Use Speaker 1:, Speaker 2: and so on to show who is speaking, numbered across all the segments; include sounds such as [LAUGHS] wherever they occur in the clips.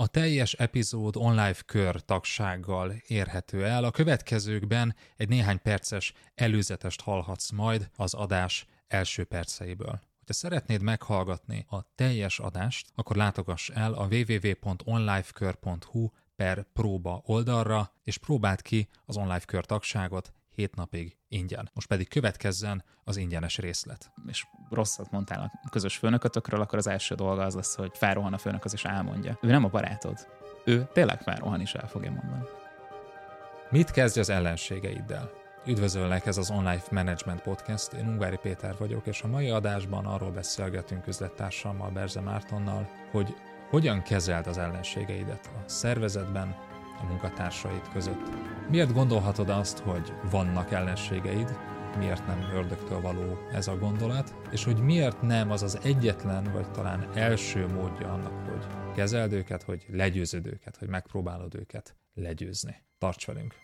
Speaker 1: A teljes epizód online kör tagsággal érhető el. A következőkben egy néhány perces előzetest hallhatsz majd az adás első perceiből. Ha szeretnéd meghallgatni a teljes adást, akkor látogass el a www.onlifekör.hu per próba oldalra, és próbáld ki az online kör tagságot 7 napig ingyen. Most pedig következzen az ingyenes részlet.
Speaker 2: És rosszat mondtál a közös főnökötökről, akkor az első dolga az lesz, hogy felrohan a főnök az és elmondja. Ő nem a barátod. Ő tényleg felrohan is el fogja mondani.
Speaker 1: Mit kezdj az ellenségeiddel? Üdvözöllek, ez az Online Management Podcast, én Ungvári Péter vagyok, és a mai adásban arról beszélgetünk üzlettársammal, Berze Mártonnal, hogy hogyan kezeld az ellenségeidet a szervezetben, a munkatársaid között. Miért gondolhatod azt, hogy vannak ellenségeid, miért nem ördögtől való ez a gondolat, és hogy miért nem az az egyetlen, vagy talán első módja annak, hogy kezeld őket, hogy legyőzöd őket, hogy megpróbálod őket legyőzni. Tarts velünk!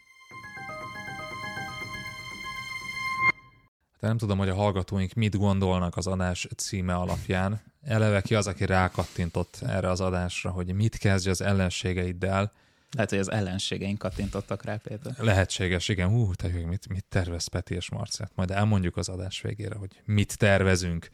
Speaker 1: De nem tudom, hogy a hallgatóink mit gondolnak az adás címe alapján. Eleve ki az, aki rákattintott erre az adásra, hogy mit kezdj az ellenségeiddel.
Speaker 2: Lehet, hogy az ellenségeink kattintottak rá, Péter.
Speaker 1: Lehetséges, igen. Hú, te, mit, mit tervez Peti és Marcát? Majd elmondjuk az adás végére, hogy mit tervezünk.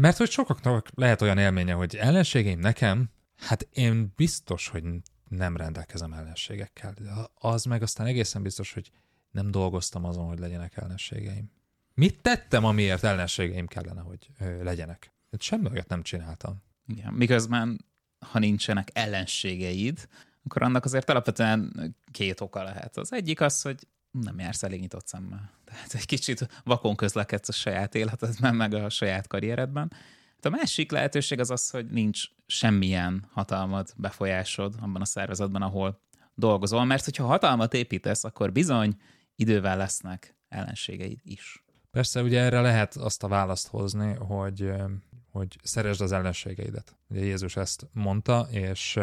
Speaker 1: Mert hogy sokaknak lehet olyan élménye, hogy ellenségeim nekem, hát én biztos, hogy nem rendelkezem ellenségekkel. De az meg aztán egészen biztos, hogy nem dolgoztam azon, hogy legyenek ellenségeim. Mit tettem, amiért ellenségeim kellene, hogy legyenek? Hát semmi olyat nem csináltam.
Speaker 2: Igen, miközben ha nincsenek ellenségeid, akkor annak azért alapvetően két oka lehet. Az egyik az, hogy nem jársz elég nyitott szemmel. Tehát egy kicsit vakon közlekedsz a saját életedben, meg a saját karrieredben. Hát a másik lehetőség az az, hogy nincs semmilyen hatalmad, befolyásod abban a szervezetben, ahol dolgozol, mert hogyha hatalmat építesz, akkor bizony idővel lesznek ellenségeid is.
Speaker 1: Persze, ugye erre lehet azt a választ hozni, hogy, hogy szeresd az ellenségeidet. Ugye Jézus ezt mondta, és,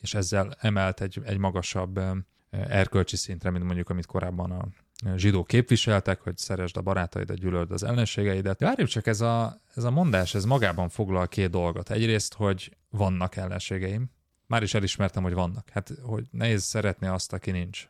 Speaker 1: és ezzel emelt egy, egy magasabb erkölcsi szintre, mint mondjuk, amit korábban a zsidók képviseltek, hogy szeresd a barátaidat, gyűlöld az ellenségeidet. Várjuk csak, ez a, ez a mondás, ez magában foglal két dolgot. Egyrészt, hogy vannak ellenségeim. Már is elismertem, hogy vannak. Hát, hogy nehéz szeretni azt, aki nincs.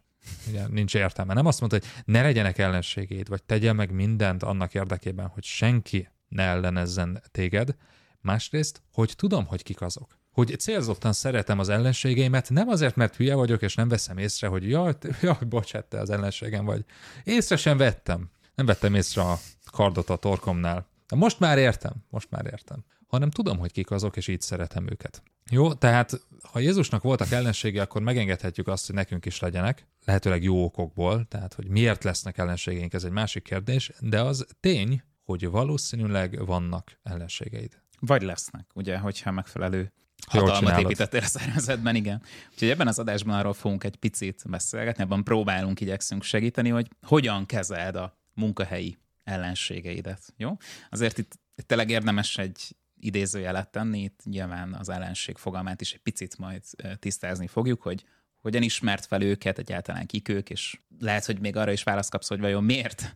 Speaker 1: Ugye, nincs értelme. Nem azt mondta, hogy ne legyenek ellenségéd, vagy tegye meg mindent annak érdekében, hogy senki ne ellenezzen téged. Másrészt, hogy tudom, hogy kik azok. Hogy célzottan szeretem az ellenségeimet, nem azért, mert hülye vagyok, és nem veszem észre, hogy jaj, [LAUGHS] jaj bocsánat, te az ellenségem vagy. Észre sem vettem. Nem vettem észre a kardot a torkomnál. De most már értem, most már értem. Hanem tudom, hogy kik azok, és így szeretem őket. Jó, tehát ha Jézusnak voltak ellensége, akkor megengedhetjük azt, hogy nekünk is legyenek, lehetőleg jó okokból, tehát hogy miért lesznek ellenségeink, ez egy másik kérdés, de az tény, hogy valószínűleg vannak ellenségeid.
Speaker 2: Vagy lesznek, ugye, hogyha megfelelő hatalmat építettél a szervezetben, igen. Úgyhogy ebben az adásban arról fogunk egy picit beszélgetni, ebben próbálunk, igyekszünk segíteni, hogy hogyan kezeld a munkahelyi ellenségeidet, jó? Azért itt, itt tényleg érdemes egy idézőjelet tenni, itt nyilván az ellenség fogalmát is egy picit majd tisztázni fogjuk, hogy hogyan ismert fel őket, egyáltalán kik ők, és lehet, hogy még arra is választ kapsz, hogy vajon miért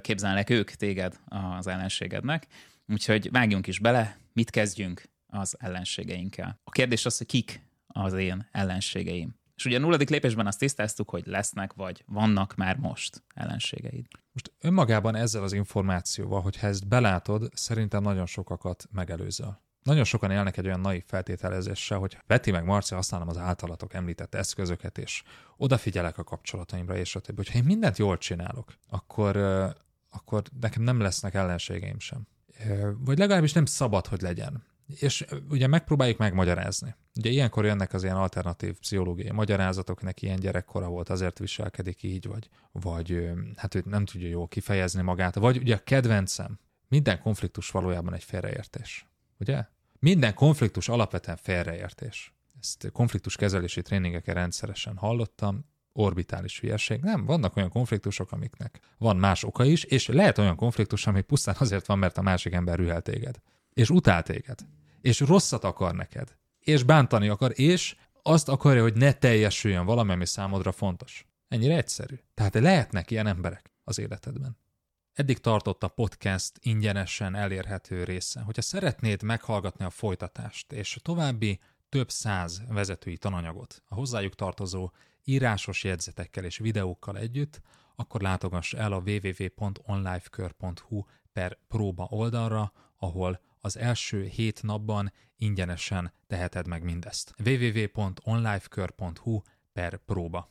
Speaker 2: képzelnek ők téged az ellenségednek. Úgyhogy vágjunk is bele, mit kezdjünk az ellenségeinkkel. A kérdés az, hogy kik az én ellenségeim. És ugye a nulladik lépésben azt tisztáztuk, hogy lesznek, vagy vannak már most ellenségeid.
Speaker 1: Most önmagában ezzel az információval, hogyha ezt belátod, szerintem nagyon sokakat megelőzel. Nagyon sokan élnek egy olyan naiv feltételezéssel, hogy Peti meg Marci használom az általatok említett eszközöket, és odafigyelek a kapcsolataimra, és többi. Hogyha én mindent jól csinálok, akkor, akkor nekem nem lesznek ellenségeim sem. Vagy legalábbis nem szabad, hogy legyen. És ugye megpróbáljuk megmagyarázni. Ugye ilyenkor jönnek az ilyen alternatív pszichológiai magyarázatok, neki ilyen gyerekkora volt, azért viselkedik így, vagy, vagy hát ő nem tudja jól kifejezni magát, vagy ugye a kedvencem, minden konfliktus valójában egy félreértés. Ugye? Minden konfliktus alapvetően félreértés. Ezt konfliktus kezelési tréningeken rendszeresen hallottam, orbitális hülyeség. Nem, vannak olyan konfliktusok, amiknek van más oka is, és lehet olyan konfliktus, ami pusztán azért van, mert a másik ember rühel téged. És utál téged és rosszat akar neked, és bántani akar, és azt akarja, hogy ne teljesüljön valami, ami számodra fontos. Ennyire egyszerű. Tehát lehetnek ilyen emberek az életedben. Eddig tartott a podcast ingyenesen elérhető része. Hogyha szeretnéd meghallgatni a folytatást, és további több száz vezetői tananyagot a hozzájuk tartozó írásos jegyzetekkel és videókkal együtt, akkor látogass el a www.onlifekör.hu per próba oldalra, ahol az első hét napban ingyenesen teheted meg mindezt. www.onlifekör.hu per próba.